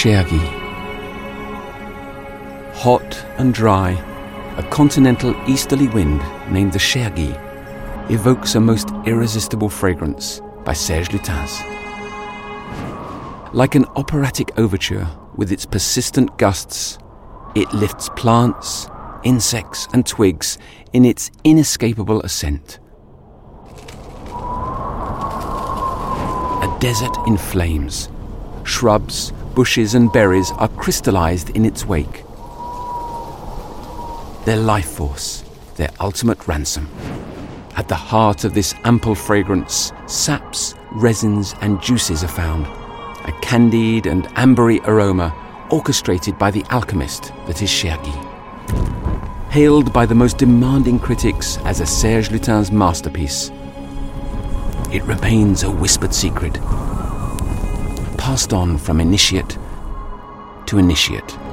Chergui. Hot and dry, a continental easterly wind named the Chergui evokes a most irresistible fragrance by Serge Lutens. Like an operatic overture with its persistent gusts, it lifts plants, insects, and twigs in its inescapable ascent. A desert in flames. Shrubs, bushes, and berries are crystallized in its wake. Their life force, their ultimate ransom. At the heart of this ample fragrance, saps, resins, and juices are found. A candied and ambery aroma orchestrated by the alchemist that is Chergui. Hailed by the most demanding critics as a Serge Lutens masterpiece, it remains a whispered secret, passed on from initiate to initiate.